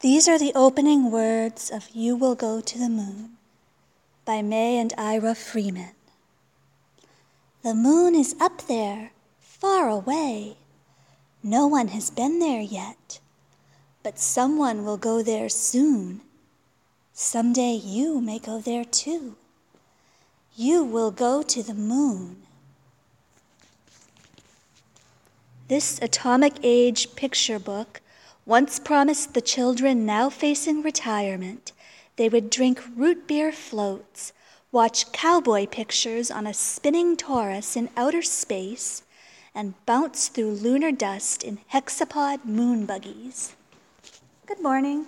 These are the opening words of You Will Go to the Moon by Mae and Ira Freeman. The moon is up there, far away. No one has been there yet, but someone will go there soon. Someday you may go there too. You will go to the moon. This atomic age picture book once promised the children now facing retirement they would drink root beer floats, watch cowboy pictures on a spinning torus in outer space, and bounce through lunar dust in hexapod moon buggies. Good morning.